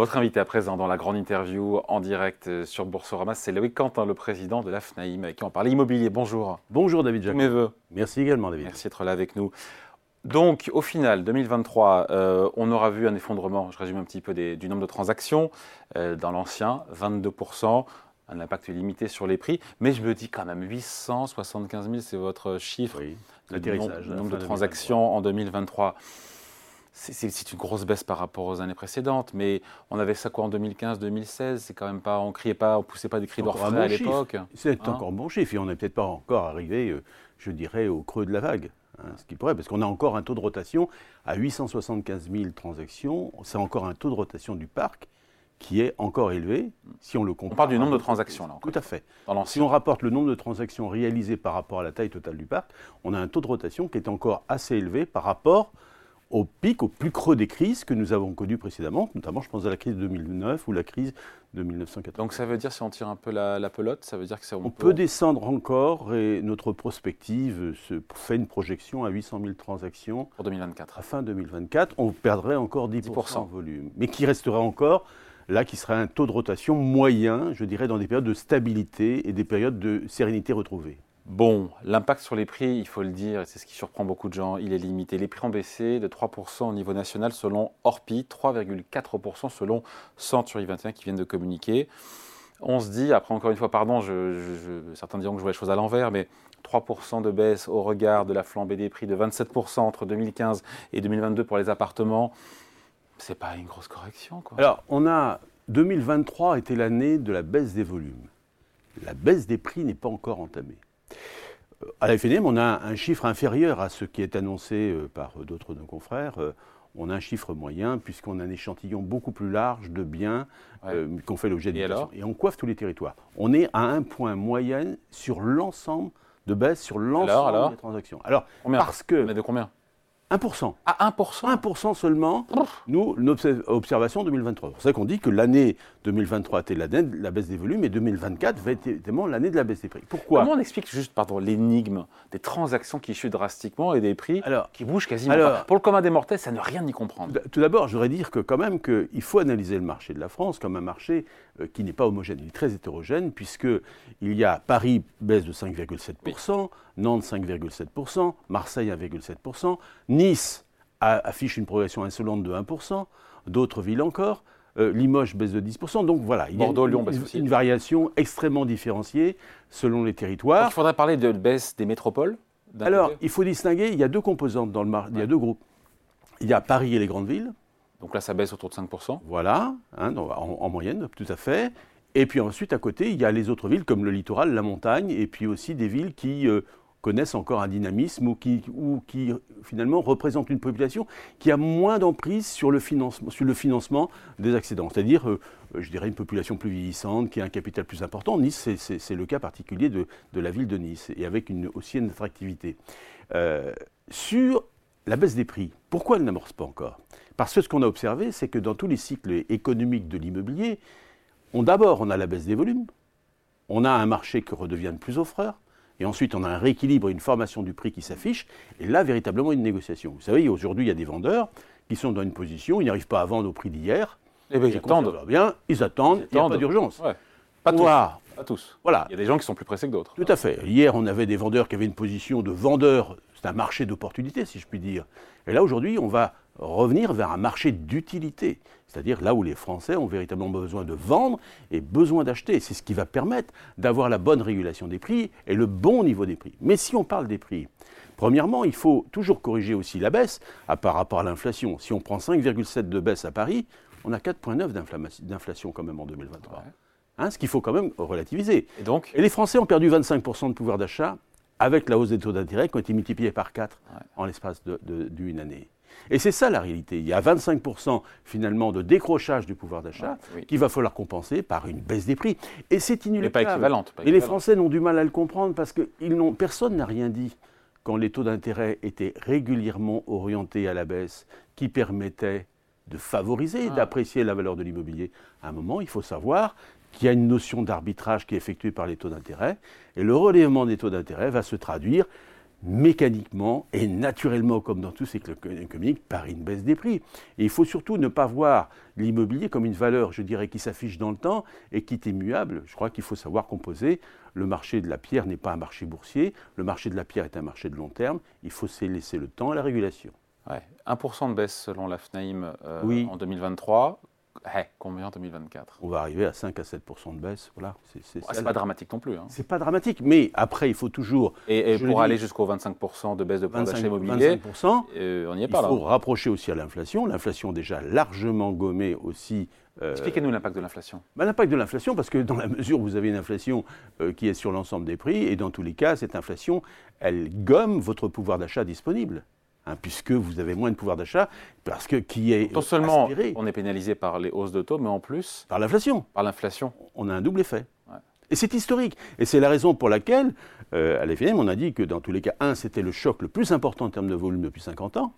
Votre invité à présent dans la grande interview en direct euh, sur Boursorama, c'est Loïc Quentin, le président de l'AFNAIM, avec qui on parle immobilier. Bonjour. Bonjour David Jacques. Mes voeux. Merci également David. Merci d'être là avec nous. Donc, au final, 2023, euh, on aura vu un effondrement, je résume un petit peu, des- du nombre de transactions. Euh, dans l'ancien, 22%, un impact limité sur les prix. Mais je me dis quand même, 875 000, c'est votre chiffre Oui, nombre, la de transactions en 2023. C'est- une grosse baisse par rapport aux années précédentes, mais on avait ça quoi en 2015-2016 C'est quand même pas, on criait pas, on poussait pas des cris d'orfraie à bon chiffre. l'époque. C'est Hein encore bon chiffre et on n'est peut-être pas encore arrivé, euh, je dirais, au creux de la vague. hein, ce qui pourrait, parce qu'on a encore un taux de rotation à 875 000 transactions. C'est encore un taux de rotation du parc qui est encore élevé si on le On compare. parle du à nombre de transactions là encore. Tout à fait. Si on rapporte le nombre de transactions réalisées par rapport à la taille totale du parc, on a un taux de rotation qui est encore assez élevé par rapport au pic, au plus creux des crises que nous avons connues précédemment, notamment je pense à la crise de 2009 ou la crise de 1914. Donc ça veut dire, si on tire un peu la, la pelote, ça veut dire que c'est On peut descendre encore et notre prospective se fait une projection à 800 000 transactions pour 2024. à fin 2024. On perdrait encore 10%, 10%. en volume, mais qui restera encore là, qui serait un taux de rotation moyen, je dirais, dans des périodes de stabilité et des périodes de sérénité retrouvée. Bon, l'impact sur les prix, il faut le dire, et c'est ce qui surprend beaucoup de gens, il est limité. Les prix ont baissé de 3% au niveau national selon Orpi, 3,4% selon Century 21 qui viennent de communiquer. On se dit, après encore une fois, pardon, certains diront que je vois les choses à l'envers, mais 3% de baisse au regard de la flambée des prix de 27% entre 2015 et 2022 pour les appartements, c'est pas une grosse correction. Alors, on a 2023 était l'année de la baisse des volumes. La baisse des prix n'est pas encore entamée. Euh, À la FNM, on a un chiffre inférieur à ce qui est annoncé euh, par d'autres de nos confrères. Euh, On a un chiffre moyen puisqu'on a un échantillon beaucoup plus large de biens Ouais. euh, qu'on fait l'objet alors Et on coiffe tous les territoires. On est à un point moyen sur l'ensemble de baisse sur l'ensemble des transactions. Alors, Combien parce que Mais de combien 1%. Ah, 1% 1% seulement, nous, notre observation 2023. C'est pour ça qu'on dit que l'année 2023 était l'année de la baisse des volumes et 2024 va être évidemment l'année de la baisse des prix. Pourquoi? Comment on explique juste, pardon, l'énigme des transactions qui chutent drastiquement et des prix Alors, qui bougent quasiment Alors- pas Pour le commun des mortels, ça ne rien y comprendre. tout d'abord, je voudrais dire que quand même qu'il faut analyser le marché de la France comme un marché euh, qui n'est pas homogène, il est très hétérogène puisque il y a Paris baisse de 5,7%, Nantes 5,7%, Marseille 1,7%, Nice affiche une progression insolente de 1%, d'autres villes encore. euh, Limoges baisse de 10%. Donc voilà, il y a Bordeaux, une, Lyon une- variation extrêmement différenciée selon les Donc, territoires. il faudrait parler de baisse des métropoles. Alors, côté. il faut distinguer, il y a deux composantes dans le marché, il y a deux groupes. Il y a Paris et les grandes villes, donc là, ça baisse autour de 5%. voilà, hein, en moyenne, tout à fait. Et puis ensuite, à côté, il y a les autres villes comme le littoral, la montagne, et puis aussi des villes qui euh, connaissent encore un dynamisme ou qui, ou qui finalement représentent une population qui a moins d'emprise sur, le financement- sur le financement des accidents. C'est-à-dire, euh, euh, je dirais, une population plus vieillissante, qui a un capital plus important. Nice, c'est- le cas particulier de, de la ville de Nice, et avec une, aussi une attractivité. Euh, sur la baisse des prix, pourquoi elle n'amorce pas encore? Parce que ce qu'on a observé, c'est que dans tous les cycles économiques de l'immobilier, d'abord on a la baisse des volumes, on a un marché qui redevient de plus offreur, et ensuite on a un rééquilibre, une formation du prix qui s'affiche, et là véritablement une négociation. Vous savez, aujourd'hui il y a des vendeurs qui sont dans une position, ils n'arrivent pas à vendre au prix d'hier, Eh bien, ils attendent. bien, ils attendent, il n'y a pas d'urgence. Ouais. Pas tous. Pas tous. Voilà, Il y a des gens qui sont plus pressés que d'autres. tout à fait. Hier, on avait des vendeurs qui avaient une position de vendeur. C'est un marché d'opportunité, si je puis dire. Et là, aujourd'hui, on va revenir vers un marché d'utilité. C'est-à-dire là où les Français ont véritablement besoin de vendre et besoin d'acheter. C'est ce qui va permettre d'avoir la bonne régulation des prix et le bon niveau des prix. Mais si on parle des prix, premièrement, il faut toujours corriger aussi la baisse à, par rapport à l'inflation. Si on prend 5,7 de baisse à Paris, on a 4,9 d'inflama- d'inflation quand même en 2023. Ouais. Hein, ce qu'il faut quand même relativiser. Et donc, Et les Français ont perdu 25% de pouvoir d'achat avec la hausse des taux d'intérêt qui ont été multipliés par 4 Ouais. en l'espace d'une année. Et c'est ça la réalité. Il y a 25% finalement de décrochage du pouvoir d'achat oui. qu'il va falloir compenser par une baisse des prix. Et c'est inéluctable. pas équivalente. pas Et les équivalente. Français n'ont du mal à le comprendre parce que ils personne n'a rien dit quand les taux d'intérêt étaient régulièrement orientés à la baisse, qui permettait de favoriser, Ah. d'apprécier la valeur de l'immobilier. À un moment, il faut savoir qu'il y a une notion d'arbitrage qui est effectuée par les taux d'intérêt, et le relèvement des taux d'intérêt va se traduire mécaniquement et naturellement, comme dans tous ces cycles économiques, par une baisse des prix. Et il faut surtout ne pas voir l'immobilier comme une valeur, je dirais, qui s'affiche dans le temps et qui est immuable. Je crois qu'il faut savoir composer. Le marché de la pierre n'est pas un marché boursier, le marché de la pierre est un marché de long terme. Il faut laisser le temps à la régulation. 1% de baisse selon la FNAIM euh, en 2023. Eh, combien en 2024 On va arriver à 5 à 7% de baisse. Voilà, c'est pas dramatique non plus. Hein. C'est pas dramatique, mais après, il faut toujours. Et, pour aller jusqu'au 25% de baisse de pouvoir d'achat immobilier, euh, on n'y est pas. Il faut rapprocher aussi à l'inflation. L'inflation déjà largement gommée aussi. Euh, Expliquez-nous l'impact de l'inflation. Bah, l'impact de l'inflation, parce que dans la mesure où vous avez une inflation euh, qui est sur l'ensemble des prix, et dans tous les cas, cette inflation, elle gomme votre pouvoir d'achat disponible. Hein, puisque vous avez moins de pouvoir d'achat, parce que qui est non seulement on est pénalisé par les hausses de taux, mais en plus par l'inflation. Par l'inflation. On a un double effet. Et c'est historique. Et c'est la raison pour laquelle, euh, à l'FM, on a dit que dans tous les cas, un, c'était le choc le plus important en termes de volume depuis 50 ans.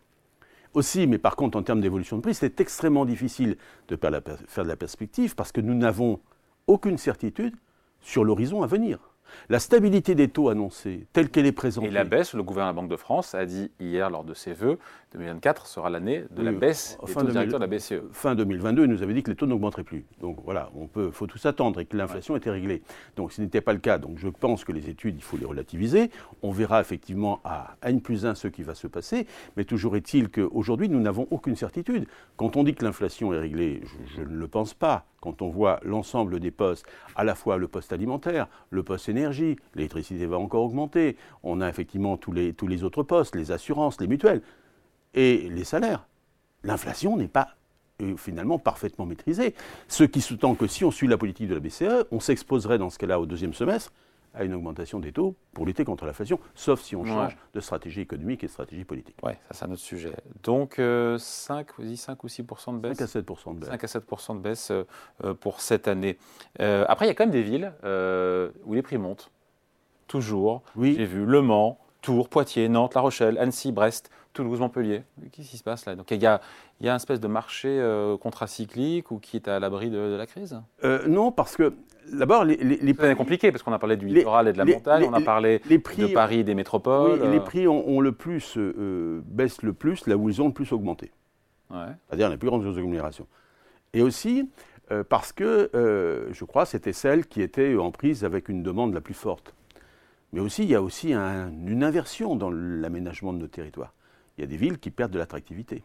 Aussi, mais par contre, en termes d'évolution de prix, c'était extrêmement difficile de faire de la perspective parce que nous n'avons aucune certitude sur l'horizon à venir. La stabilité des taux annoncés, telle qu'elle est présentée. Et la baisse, le gouverneur de la Banque de France a dit hier lors de ses vœux, 2024 sera l'année de la baisse des taux directeurs de la BCE. Fin 2022, il nous avait dit que les taux n'augmenteraient plus. Donc voilà, on peut, faut tout s'attendre et que l'inflation était réglée. Donc ce n'était pas le cas. Donc je pense que les études, il faut les relativiser. On verra effectivement à N plus 1 ce qui va se passer. Mais toujours est-il qu'aujourd'hui, nous n'avons aucune certitude. Quand on dit que l'inflation est réglée, je, je ne le pense pas quand on voit l'ensemble des postes, à la fois le poste alimentaire, le poste énergie, l'électricité va encore augmenter, on a effectivement tous les, tous les autres postes, les assurances, les mutuelles et les salaires. L'inflation n'est pas euh, finalement parfaitement maîtrisée. Ce qui sous-tend que si on suit la politique de la BCE, on s'exposerait dans ce cas-là au deuxième semestre à une augmentation des taux pour lutter contre l'inflation, sauf si on change de stratégie économique et de stratégie politique. Oui, ça c'est un autre sujet. Donc 5, euh, 5 ou 6% de baisse 5 à 7% de baisse. 5 à 7% de baisse euh, euh, pour cette année. après, il y a quand même des villes où les prix montent. Toujours. Oui. J'ai vu Le Mans, Tours, Poitiers, Nantes, La Rochelle, Annecy, Brest, Toulouse, Montpellier. Qu'est-ce qui se passe là? Donc il y a, y a une espèce de marché contracyclique ou qui est à l'abri de, la crise? Non, parce que D'abord, les, les, prix. C'est compliqué parce qu'on a parlé du littoral et de la montagne, on a parlé de Paris des métropoles. Oui, les euh. prix ont, le plus, euh, baissent le plus là où ils ont le plus augmenté. C'est-à-dire les plus grandes agglomérations. Et aussi euh, parce que, je crois, c'était celle qui était en prise avec une demande la plus forte. Mais aussi, il y a aussi une inversion dans l'aménagement de nos territoires. Il y a des villes qui perdent de l'attractivité.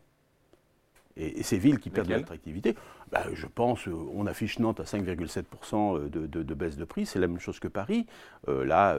Et, ces villes qui perdent de l'attractivité, bah, je pense, euh, on affiche Nantes à 5,7% euh, de, baisse de prix, c'est la même chose que Paris. Euh, là,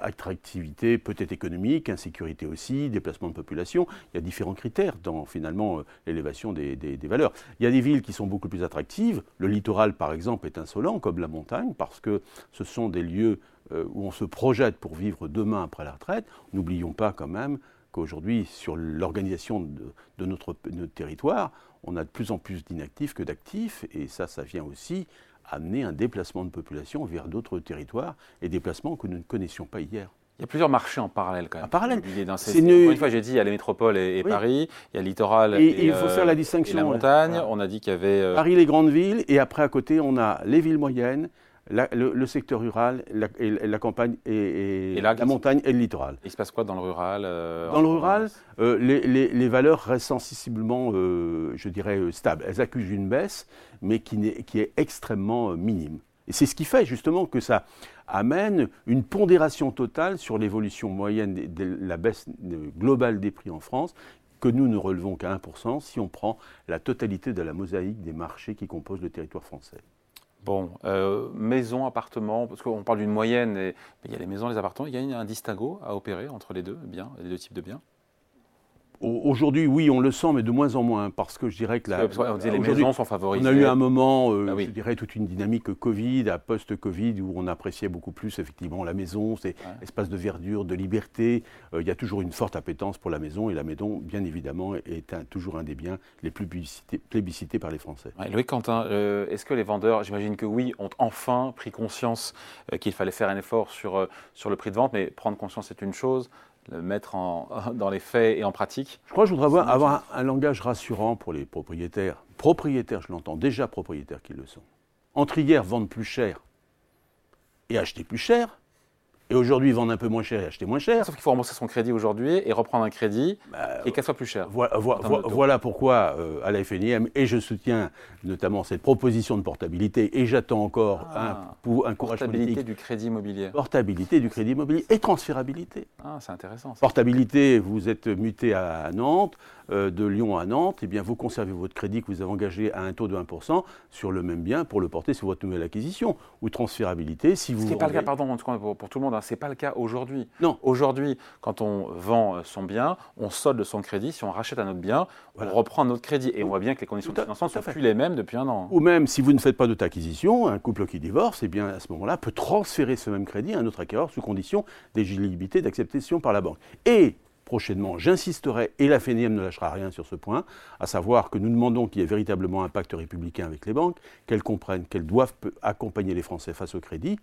attractivité peut-être économique, insécurité aussi, déplacement de population, il y a différents critères dans finalement l'élévation des, des, valeurs. Il y a des villes qui sont beaucoup plus attractives. Le littoral, par exemple, est insolent, comme la montagne, parce que ce sont des lieux où on se projette pour vivre demain après la retraite. N'oublions pas quand même qu'aujourd'hui, sur l'organisation de, notre, territoire, on a de plus en plus d'inactifs que d'actifs, et ça, ça vient aussi amener un déplacement de population vers d'autres territoires, et déplacements que nous ne connaissions pas hier. Il y a plusieurs marchés en parallèle quand même. En parallèle. Une... fois, j'ai dit, il y a les métropoles et, Paris, il y a le littoral et, il faut faire la distinction. la montagne. On a dit qu'il y avait... Euh, Paris, les grandes villes, et après à côté, on a les villes moyennes, le, secteur rural, la, et, la campagne et, la montagne et le littoral. Il se passe quoi dans le rural euh, Dans le rural, euh, les, valeurs restent sensiblement, euh, je dirais, stables. Elles accusent une baisse, mais qui, est, qui est extrêmement minime. Et c'est ce qui fait justement que ça amène une pondération totale sur l'évolution moyenne de, la baisse globale des prix en France, que nous ne relevons qu'à 1% si on prend la totalité de la mosaïque des marchés qui composent le territoire français. Bon, euh, maison, appartement, parce qu'on parle d'une moyenne, et, il y a les maisons, les appartements, il y a un distinguo à opérer entre les deux les deux types de biens Aujourd'hui, oui, on le sent, mais de moins en moins, parce que je dirais que la, on les maisons sont favorisées. On a eu un moment, euh, ah je dirais toute une dynamique Covid, à post-Covid, où on appréciait beaucoup plus effectivement la maison, c'est espace de verdure, de liberté. Euh, il y a toujours une forte appétence pour la maison, et la maison, bien évidemment, est toujours un des biens les plus plébiscités, par les Français. Louis Quentin, euh, est-ce que les vendeurs, j'imagine que oui, ont enfin pris conscience qu'il fallait faire un effort sur, sur le prix de vente, mais prendre conscience c'est une chose, le mettre en, dans les faits et en pratique Je crois que je voudrais avoir, avoir un, langage rassurant pour les propriétaires. Propriétaires, je l'entends, déjà propriétaires qui le sont. Entre hier, vendre plus cher et acheter plus cher, Et aujourd'hui, vendre un peu moins cher et acheter moins cher. Sauf qu'il faut rembourser son crédit aujourd'hui et reprendre un crédit Bah, et qu'elle soit plus chère. Voilà, pourquoi euh, à la FNIM, et je soutiens notamment cette proposition de portabilité, et j'attends encore Ah. un, pour un courage Portabilité politique. du crédit immobilier. Portabilité du crédit immobilier et transférabilité. Ah, c'est intéressant. ça. Portabilité, vous êtes muté à Nantes, euh, de Lyon à Nantes, et bien vous conservez votre crédit que vous avez engagé à un taux de 1% sur le même bien pour le porter sur votre nouvelle acquisition. Ou transférabilité, si vous. Ce qui n'est pas le cas, pardon, en tout cas, pour, pour tout le monde, hein, c'est pas le cas aujourd'hui. Non. Aujourd'hui, quand on vend euh, son bien, on solde son crédit. Si on rachète un autre bien, Voilà. on reprend un autre crédit. Et on voit bien que les conditions de financement ne sont plus les mêmes depuis un an. Ou même si vous ne faites pas d'autre acquisition, un couple qui divorce, eh bien à ce moment-là, peut transférer ce même crédit à un autre acquéreur sous condition d'éligibilité d'acceptation par la banque. Et prochainement, j'insisterai, et la FNIM ne lâchera rien sur ce point, à savoir que nous demandons qu'il y ait véritablement un pacte républicain avec les banques, qu'elles comprennent qu'elles doivent accompagner les Français face au crédit,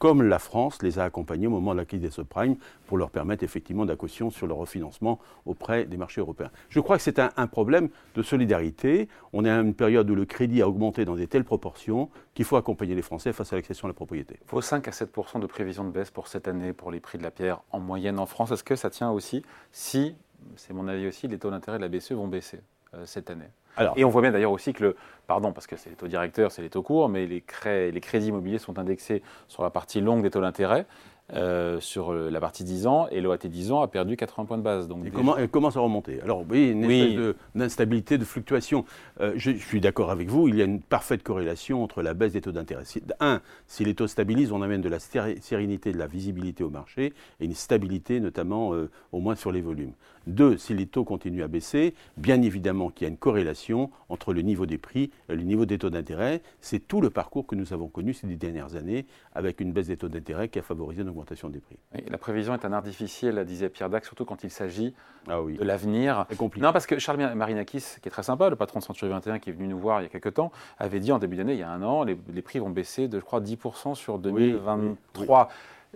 comme la France les a accompagnés au moment de la crise des subprimes, pour leur permettre effectivement d'acquisition sur leur refinancement auprès des marchés européens. Je crois que c'est un, problème de solidarité. On est à une période où le crédit a augmenté dans des telles proportions qu'il faut accompagner les Français face à l'accession à la propriété. Vos 5 à 7% de prévision de baisse pour cette année pour les prix de la pierre en moyenne en France, est-ce que ça tient aussi si, c'est mon avis aussi, les taux d'intérêt de la BCE vont baisser euh, cette année? Alors, Et on voit bien d'ailleurs aussi que le, pardon, parce que c'est les taux directeurs, c'est les taux courts, mais les, cré- les crédits immobiliers sont indexés sur la partie longue des taux d'intérêt, euh, sur euh, la partie 10 ans, et l'OAT 10 ans a perdu 80 points de base. Donc Et comment, elle commence à remonter. Alors oui, une Oui. espèce de- d'instabilité, de, fluctuation. Euh, je, je suis d'accord avec vous, il y a une parfaite corrélation entre la baisse des taux d'intérêt. Un, si les taux stabilisent, on amène de la sérénité, de la visibilité au marché et une stabilité notamment euh, au moins sur les volumes. Deux, si les taux continuent à baisser, bien évidemment qu'il y a une corrélation entre le niveau des prix et le niveau des taux d'intérêt. C'est tout le parcours que nous avons connu ces dix dernières années avec une baisse des taux d'intérêt qui a favorisé une augmentation des prix. Oui, la prévision est un art difficile, disait Pierre Dac, surtout quand il s'agit Ah oui, de l'avenir. Non, parce que Charles Marinakis, qui est très sympa, le patron de Century 21, qui est venu nous voir il y a quelques temps, avait dit en début d'année, il y a un an, les, les prix vont baisser de, je crois, 10% sur 2023.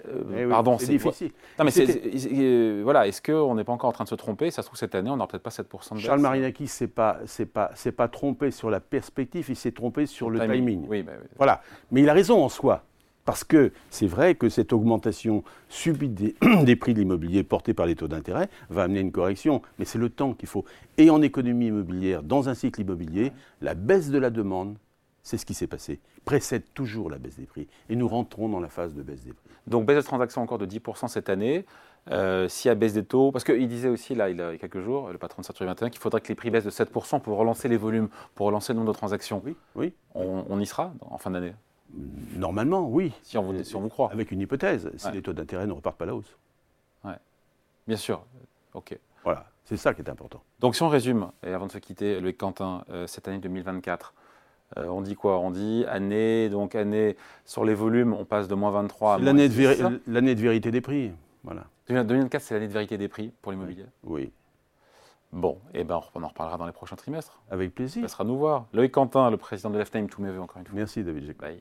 Euh, Eh oui, pardon, c'est difficile. Non, mais euh, voilà, est-ce qu'on n'est pas encore en train de se tromper? Ça se trouve, cette année, on n'aura peut-être pas 7% de baisse. Charles Marinakis s'est pas, c'est pas, c'est pas trompé sur la perspective, il s'est trompé sur le timing. Oui, bah, oui. Voilà. Mais il a raison en soi. Parce que c'est vrai que cette augmentation subite des, des prix de l'immobilier portée par les taux d'intérêt va amener une correction. Mais c'est le temps qu'il faut. Et en économie immobilière, dans un cycle immobilier, la baisse de la demande, c'est ce qui s'est passé, précède toujours la baisse des prix. Et nous rentrons dans la phase de baisse des prix. Donc, baisse de transactions encore de 10% cette année. Euh, S'il y a baisse des taux, parce qu'il disait aussi, là, il y a quelques jours, le patron de Century 21, qu'il faudrait que les prix baissent de 7% pour relancer les volumes, pour relancer le nombre de transactions. Oui, oui. On, on y sera en fin d'année, Normalement, oui. si on vous, si on vous croit. Avec une hypothèse, si Ouais. les taux d'intérêt ne repartent pas à la hausse. Bien sûr. OK. Voilà, c'est ça qui est important. Donc si on résume, et avant de se quitter, Loïc Quentin, euh, cette année 2024, euh, on dit quoi? On dit année, donc année, sur les volumes, on passe de moins 23 à moins L'année de, 6. véri- l'année de vérité des prix. Voilà. 2024, c'est l'année de vérité des prix pour l'immobilier. Oui, Bon, et ben on en reparlera dans les prochains trimestres. avec Ça plaisir. sera nous voir. Loïc Quentin, le président de l'FTIM, tous mes voeux encore une fois. Merci David Jacob. Bye.